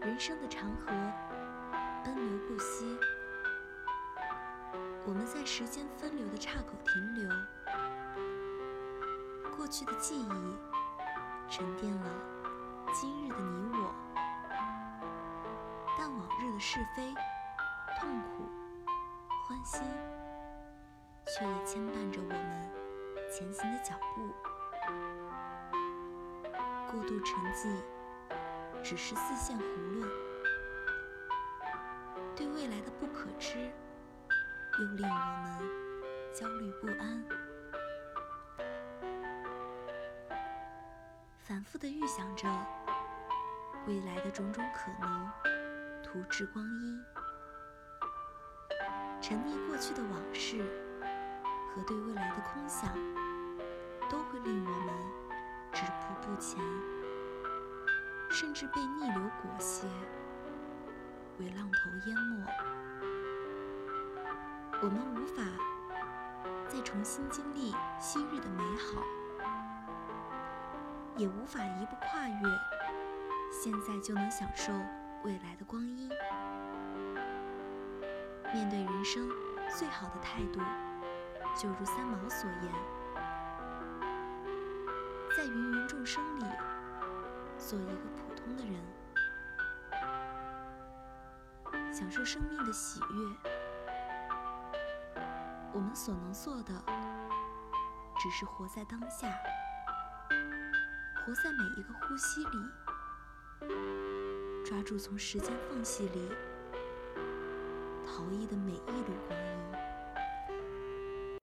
人生的长河奔流不息，我们在时间分流的岔口停留，过去的记忆沉淀了今日的你我，但往日的是非、痛苦、欢喜，却也牵绊着我们前行的脚步。过度沉寂，只是四线胡论，对未来的不可知，又令我们焦虑不安。反复的预想着未来的种种可能，图掷光阴，沉溺过去的往事和对未来的空想，都会令我们止步不前，甚至被逆流裹挟，为浪头淹没。我们无法再重新经历昔日的美好。也无法一步跨越，现在就能享受未来的光阴。面对人生，最好的态度，就如三毛所言，在芸芸众生里，做一个普通的人，享受生命的喜悦。我们所能做的，只是活在当下。活在每一个呼吸里，抓住从时间缝隙里逃逸的每一缕光阴。